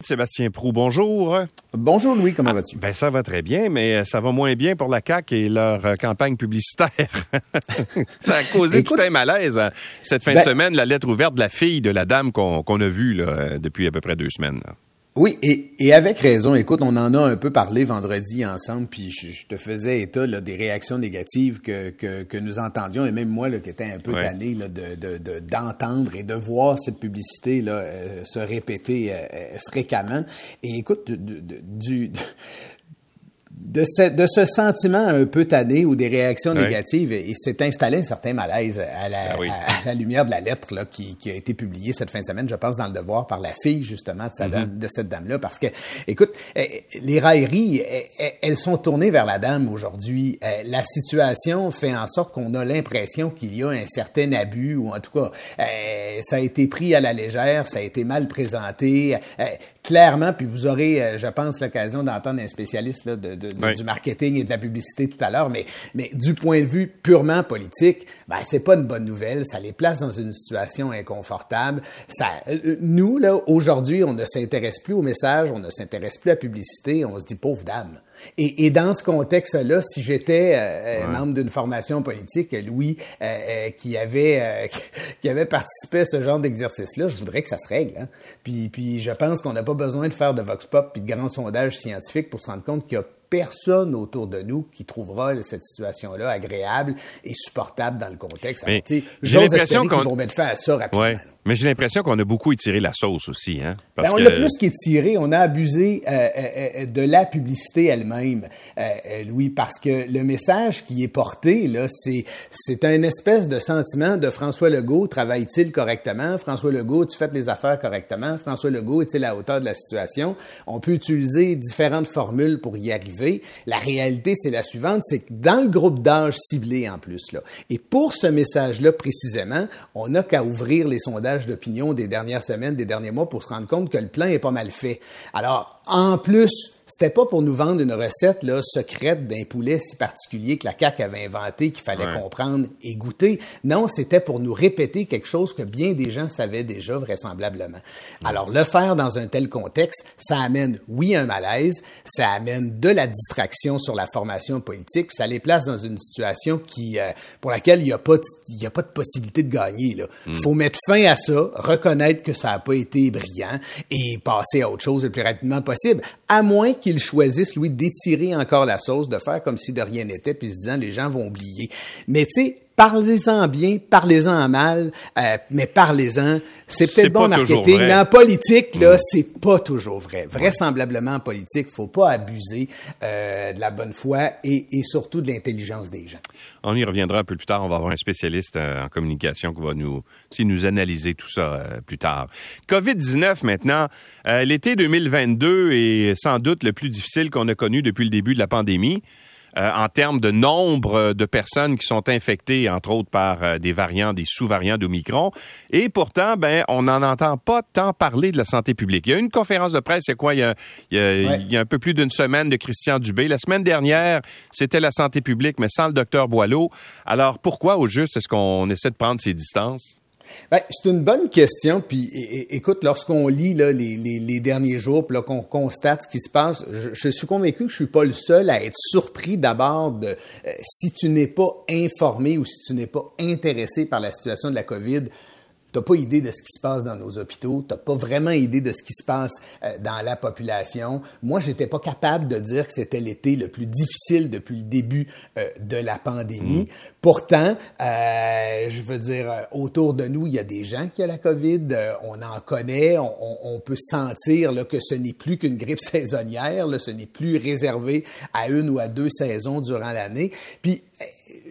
Sébastien Prou, bonjour. Bonjour Louis, comment vas-tu? Ben ça va très bien, mais ça va moins bien pour la CAQ et leur euh, campagne publicitaire. ça a causé tout un malaise hein, cette fin de ben semaine, la lettre ouverte de la fille de la dame qu'on a vue là, depuis à peu près deux semaines. Oui, et, et, avec raison. Écoute, on en a un peu parlé vendredi ensemble, puis je, te faisais état là, des réactions négatives que, que, que, nous entendions, et même moi là, qui étais un peu tanné là, de, d'entendre et de voir cette publicité là, euh, se répéter euh, euh, fréquemment. Et écoute, du, de ce, de ce sentiment un peu tanné ou des réactions négatives, et, s'est installé un certain malaise à la, ah à, la lumière de la lettre là, qui, qui, a été publiée cette fin de semaine, je pense, dans le devoir par la fille justement de, sa mm-hmm. de cette dame-là. Parce que, écoute, eh, les railleries, eh, eh, elles sont tournées vers la dame aujourd'hui. La situation fait en sorte qu'on a l'impression qu'il y a un certain abus, ou en tout cas, ça a été pris à la légère, ça a été mal présenté. Clairement, puis vous aurez, je pense, l'occasion d'entendre un spécialiste là, de du marketing et de la publicité tout à l'heure, mais, mais du point de vue purement politique, ben, c'est pas une bonne nouvelle. Ça les place dans une situation inconfortable. Ça, euh, nous, là, aujourd'hui, on ne s'intéresse plus au message, on ne s'intéresse plus à la publicité, on se dit pauvre dame. Et, et, dans ce contexte-là, si j'étais euh, euh, membre d'une formation politique, Louis, euh, qui avait qui avait participé à ce genre d'exercice-là, je voudrais que ça se règle. Hein. Puis, puis je pense qu'on n'a pas besoin de faire de vox pop puis de grands sondages scientifiques pour se rendre compte qu'il y a personne autour de nous qui trouvera cette situation-là agréable et supportable dans le contexte. J'ai l'impression qu'on vont mettre fin à ça rapidement. Mais j'ai l'impression qu'on a beaucoup étiré la sauce aussi. Hein? Ben, on a plus qu'étiré, on a abusé euh, euh, euh, de la publicité elle-même, Louis, parce que le message qui est porté, là, c'est, c'est un espèce de sentiment de François Legault, travaille-t-il correctement? François Legault, tu fais les affaires correctement? François Legault est-il à hauteur de la situation? On peut utiliser différentes formules pour y arriver. La réalité, c'est la suivante, c'est que dans le groupe d'âge ciblé en plus, là, et pour ce message-là précisément, on n'a qu'à ouvrir les sondages d'opinion des dernières semaines, des derniers mois pour se rendre compte que le plan est pas mal fait. Alors, en plus, c'était pas pour nous vendre une recette là, secrète d'un poulet si particulier que la CAQ avait inventé, qu'il fallait comprendre et goûter. Non, c'était pour nous répéter quelque chose que bien des gens savaient déjà vraisemblablement. Alors, le faire dans un tel contexte, ça amène, oui, un malaise, ça amène de la distraction sur la formation politique, ça les place dans une situation qui, euh, pour laquelle il n'y a, pas de, y a pas de possibilité de gagner. Il mm. faut mettre fin à ça, reconnaître que ça n'a pas été brillant et passer à autre chose le plus rapidement possible, à moins qu'ils choisissent, lui, d'étirer encore la sauce, de faire comme si de rien n'était, puis se disant les gens vont oublier. Mais tu sais, parlez-en bien, parlez-en en mal, euh, mais parlez-en. C'est peut-être bon marketing, mais en politique, là, mm. c'est pas toujours vrai. Vraisemblablement en politique, faut pas abuser euh, de la bonne foi et, et, surtout de l'intelligence des gens. On y reviendra un peu plus tard. On va avoir un spécialiste euh, en communication qui va nous, nous analyser tout ça euh, plus tard. COVID-19 maintenant. L'été 2022 est sans doute le plus difficile qu'on a connu depuis le début de la pandémie. Euh, en termes de nombre de personnes qui sont infectées, entre autres par euh, des variants, des sous-variants d'Omicron. Et pourtant, ben, on n'en entend pas tant parler de la santé publique. Il y a une conférence de presse, c'est quoi, il y a, il y a, un peu plus d'une semaine de Christian Dubé. La semaine dernière, c'était la santé publique, mais sans le docteur Boileau. Alors, pourquoi, au juste, est-ce qu'on essaie de prendre ses distances? Ben, c'est une bonne question. Puis, écoute, lorsqu'on lit les, derniers jours, puis qu'on constate ce qui se passe, je, suis convaincu que je suis pas le seul à être surpris d'abord euh, si tu n'es pas informé ou si tu n'es pas intéressé par la situation de la COVID T'as pas idée de ce qui se passe dans nos hôpitaux, t'as pas vraiment idée de ce qui se passe euh, dans la population. Moi, j'étais pas capable de dire que c'était l'été le plus difficile depuis le début euh, de la pandémie. Mm. Pourtant, euh, je veux dire, autour de nous, il y a des gens qui ont la COVID, on en connaît, on, on peut sentir là, que ce n'est plus qu'une grippe saisonnière, là, ce n'est plus réservé à une ou à deux saisons durant l'année. Puis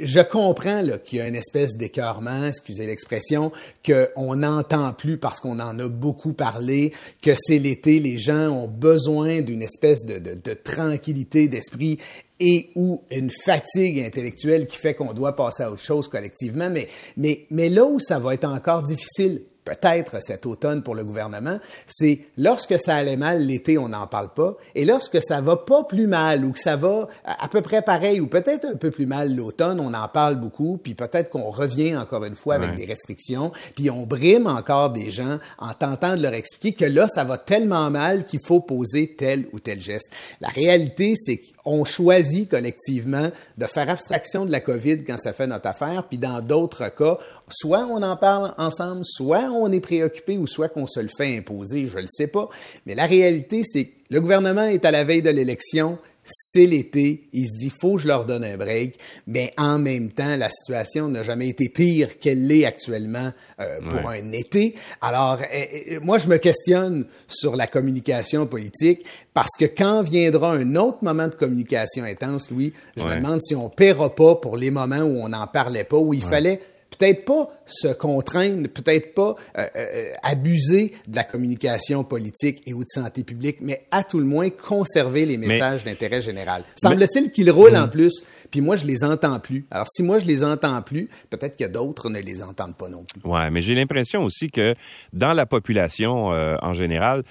je comprends qu'il y a une espèce d'écœurement, excusez l'expression, qu'on n'entend plus parce qu'on en a beaucoup parlé, que c'est l'été, les gens ont besoin d'une espèce de, de, tranquillité d'esprit et ou une fatigue intellectuelle qui fait qu'on doit passer à autre chose collectivement. Mais, mais, mais là où ça va être encore difficile peut-être cet automne pour le gouvernement, c'est lorsque ça allait mal l'été, on n'en parle pas, et lorsque ça va pas plus mal ou que ça va à peu près pareil ou peut-être un peu plus mal l'automne, on en parle beaucoup, puis peut-être qu'on revient encore une fois avec des restrictions, puis on brime encore des gens en tentant de leur expliquer que là, ça va tellement mal qu'il faut poser tel ou tel geste. La réalité, c'est qu'on choisit collectivement de faire abstraction de la COVID quand ça fait notre affaire, puis dans d'autres cas, soit on en parle ensemble, soit on est préoccupé ou soit qu'on se le fait imposer, je ne le sais pas. Mais la réalité, c'est que le gouvernement est à la veille de l'élection, c'est l'été, il se dit faut que je leur donne un break, mais en même temps la situation n'a jamais été pire qu'elle l'est actuellement euh, pour un été. Alors euh, euh, moi je me questionne sur la communication politique parce que quand viendra un autre moment de communication intense, Louis, je me demande si on paiera pas pour les moments où on n'en parlait pas, où il fallait peut-être pas se contraindre, peut-être pas euh, euh, abuser de la communication politique et ou de santé publique, mais à tout le moins conserver les messages d'intérêt général. Semble-t-il qu'ils roulent en mm. plus, puis moi je les entends plus. Alors si moi je les entends plus, peut-être que d'autres ne les entendent pas non plus. Ouais, mais j'ai l'impression aussi que dans la population euh, en général,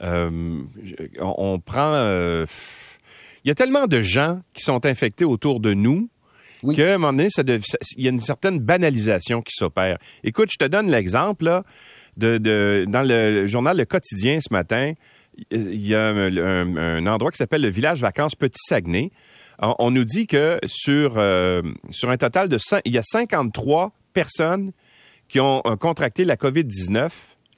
on, on, prend il y a tellement de gens qui sont infectés autour de nous qu'à un moment donné, il y a une certaine banalisation qui s'opère. Écoute, je te donne l'exemple là, de, dans le journal Le Quotidien ce matin. Il y a un, endroit qui s'appelle le village vacances Petit Saguenay. On, nous dit que sur, euh, sur un total de il y a 53 personnes qui ont euh, contracté la COVID-19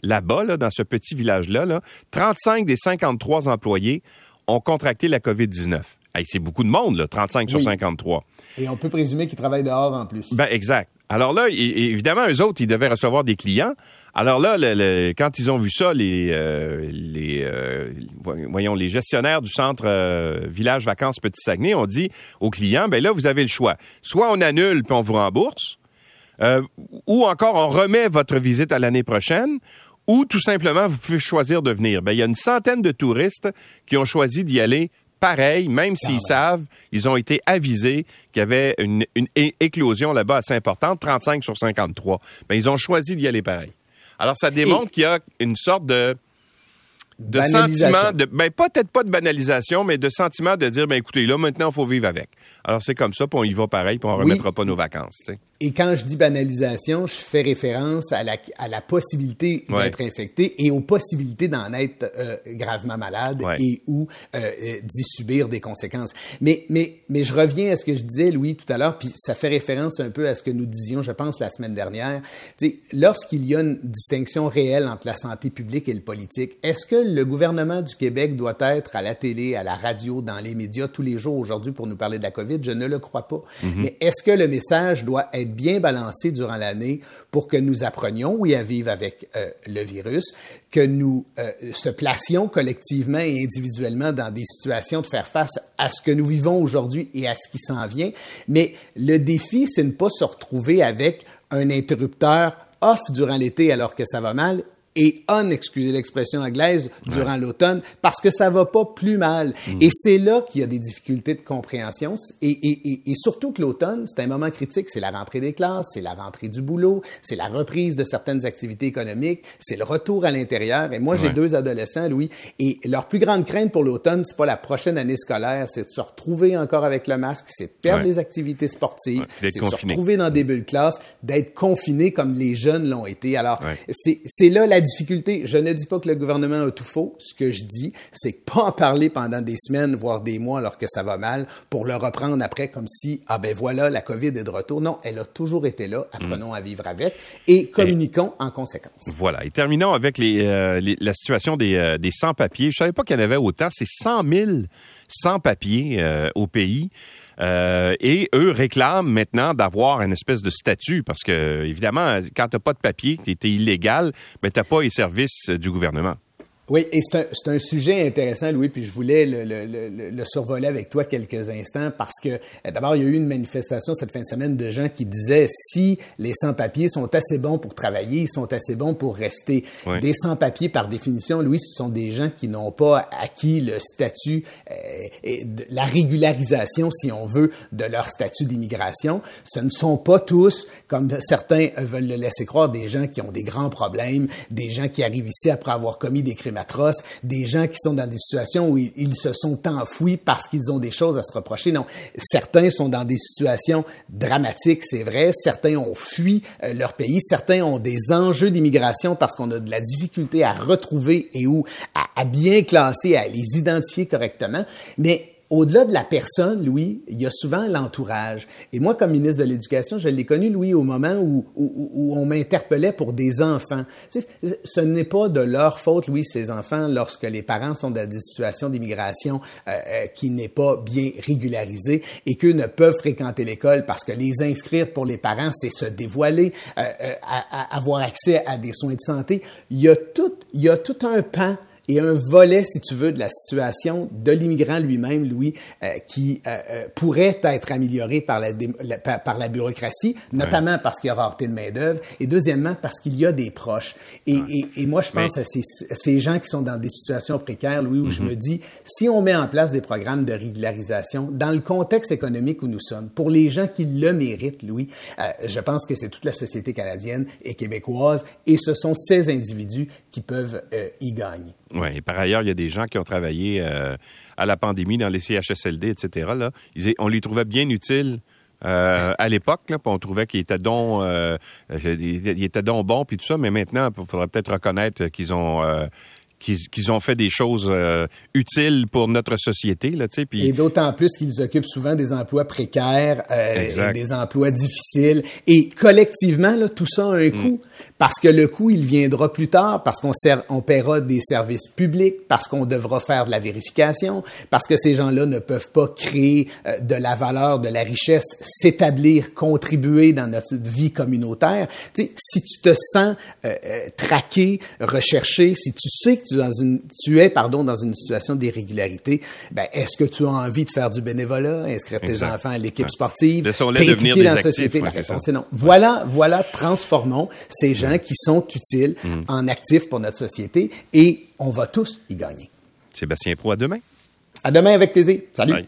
là-bas, là, dans ce petit village-là. Là. 35 des 53 employés ont contracté la COVID-19. C'est beaucoup de monde, là, 35 sur 53. Et on peut présumer qu'ils travaillent dehors en plus. Ben, exact. Alors là, évidemment, eux autres, ils devaient recevoir des clients. Alors là, quand ils ont vu ça, les, euh, les euh, voyons, les gestionnaires du centre euh, village vacances Petit Saguenay ont dit aux clients, ben là, vous avez le choix. Soit on annule puis on vous rembourse, ou encore on remet votre visite à l'année prochaine, ou tout simplement vous pouvez choisir de venir. Ben il y a une centaine de touristes qui ont choisi d'y aller pareil, même s'ils savent, ils ont été avisés qu'il y avait une, éclosion là-bas assez importante, 35 sur 53. Mais ils ont choisi d'y aller pareil. Alors, ça démontre qu'il y a une sorte de de sentiment de ben peut-être pas de banalisation mais de sentiment de dire ben écoutez là maintenant il faut vivre avec. Alors c'est comme ça puis on y va pareil puis on remettra pas nos vacances, Et quand je dis banalisation, je fais référence à la, à la possibilité d'être infecté et aux possibilités d'en être euh, gravement malade et ou euh, euh, d'y subir des conséquences. Mais, mais, mais je reviens à ce que je disais, Louis, tout à l'heure, puis ça fait référence un peu à ce que nous disions, je pense, la semaine dernière. Lorsqu'il y a une distinction réelle entre la santé publique et le politique, est-ce que le gouvernement du Québec doit être à la télé, à la radio, dans les médias tous les jours? Aujourd'hui pour nous parler de la COVID? Je ne le crois pas. Mhm. Mais est-ce que le message doit être bien balancé durant l'année pour que nous apprenions, oui, à vivre avec euh, le virus, que nous euh, se placions collectivement et individuellement dans des situations de faire face à ce que nous vivons aujourd'hui et à ce qui s'en vient. Mais le défi, c'est ne pas se retrouver avec un interrupteur off durant l'été alors que ça va mal et on, excusez l'expression anglaise, durant l'automne, parce que ça va pas plus mal. Mm. Et c'est là qu'il y a des difficultés de compréhension. Et, et, et, surtout que l'automne, c'est un moment critique. C'est la rentrée des classes, c'est la rentrée du boulot, c'est la reprise de certaines activités économiques, c'est le retour à l'intérieur. Et moi, j'ai deux adolescents, Louis, et leur plus grande crainte pour l'automne, c'est pas la prochaine année scolaire, c'est de se retrouver encore avec le masque, c'est de perdre des activités sportives, c'est de se retrouver dans des bulles classe, d'être confiné comme les jeunes l'ont été. Alors, c'est là la difficulté. Je ne dis pas que le gouvernement a tout faux. Ce que je dis, c'est pas en parler pendant des semaines, voire des mois, alors que ça va mal, pour le reprendre après comme si, ah ben voilà, la COVID est de retour. Non, elle a toujours été là. Apprenons à vivre avec et communiquons en conséquence. Voilà. Et terminons avec les, euh, la situation des, euh, des sans-papiers. Je savais pas qu'il y en avait autant. C'est 100 000 sans-papiers euh, au pays. Euh, et eux réclament maintenant d'avoir une espèce de statut parce que, évidemment, quand tu n'as pas de papier, que tu es illégal, ben, tu n'as pas les services du gouvernement. Oui, et c'est un, un, sujet intéressant, Louis, puis je voulais le, le, le, survoler avec toi quelques instants parce que euh, d'abord, il y a eu une manifestation cette fin de semaine de gens qui disaient si les sans-papiers sont assez bons pour travailler, ils sont assez bons pour rester. Des sans-papiers, par définition, Louis, ce sont des gens qui n'ont pas acquis le statut, euh, et la régularisation, si on veut, de leur statut d'immigration. Ce ne sont pas tous, comme certains veulent le laisser croire, des gens qui ont des grands problèmes, des gens qui arrivent ici après avoir commis des crimes atroces, des gens qui sont dans des situations où ils, se sont enfouis parce qu'ils ont des choses à se reprocher. Non, certains sont dans des situations dramatiques, c'est vrai. Certains ont fui euh, leur pays. Certains ont des enjeux d'immigration parce qu'on a de la difficulté à retrouver et ou à, à bien classer, à les identifier correctement. Mais au-delà de la personne, Louis, il y a souvent l'entourage. Et moi, comme ministre de l'Éducation, je l'ai connu, Louis, au moment où, où, on m'interpellait pour des enfants. ce n'est pas de leur faute, Louis, ces enfants, lorsque les parents sont dans des situations d'immigration euh, euh, qui n'est pas bien régularisée et qu'eux ne peuvent fréquenter l'école parce que les inscrire pour les parents, c'est se dévoiler, euh, avoir accès à des soins de santé. Il y a tout, il y a tout un pan et un volet, si tu veux, de la situation de l'immigrant lui-même, Louis, euh, qui euh, euh, pourrait être amélioré par la, par, la bureaucratie, notamment parce qu'il y a rareté de main-d'œuvre, et deuxièmement parce qu'il y a des proches. Et, et, et moi, je pense à, ces, ces, gens qui sont dans des situations précaires, Louis, où je mhm. me dis, si on met en place des programmes de régularisation dans le contexte économique où nous sommes, pour les gens qui le méritent, Louis, je pense que c'est toute la société canadienne et québécoise, et ce sont ces individus qui peuvent y gagner. Oui, par ailleurs, il y a des gens qui ont travaillé euh, à la pandémie dans les CHSLD, etc. Là. on les trouvait bien utiles. Euh, à l'époque, on trouvait qu'ils étaient donc, euh, ils étaient donc bons puis tout ça, mais maintenant, il faudrait peut-être reconnaître qu'ils ont qu'ils ont fait des choses euh, utiles pour notre société. Là, puis... Et d'autant plus qu'ils occupent souvent des emplois précaires, euh, des emplois difficiles. Et collectivement, là, tout ça a un mm. coût. Parce que le coût, il viendra plus tard, parce qu'on on paiera des services publics, parce qu'on devra faire de la vérification, parce que ces gens-là ne peuvent pas créer euh, de la valeur, de la richesse, s'établir, contribuer dans notre vie communautaire. sais, si tu te sens euh, traqué, recherché, si tu sais que tu, dans une, tu es pardon, dans une situation d'irrégularité, ben, est-ce que tu as envie de faire du bénévolat, inscrire tes enfants à l'équipe sportive, t'impliquer dans la société? la réponse est non. Voilà, voilà, transformons ces gens qui sont utiles mm. en actifs pour notre société et on va tous y gagner. Sébastien Pro, à demain. À demain avec plaisir. Salut.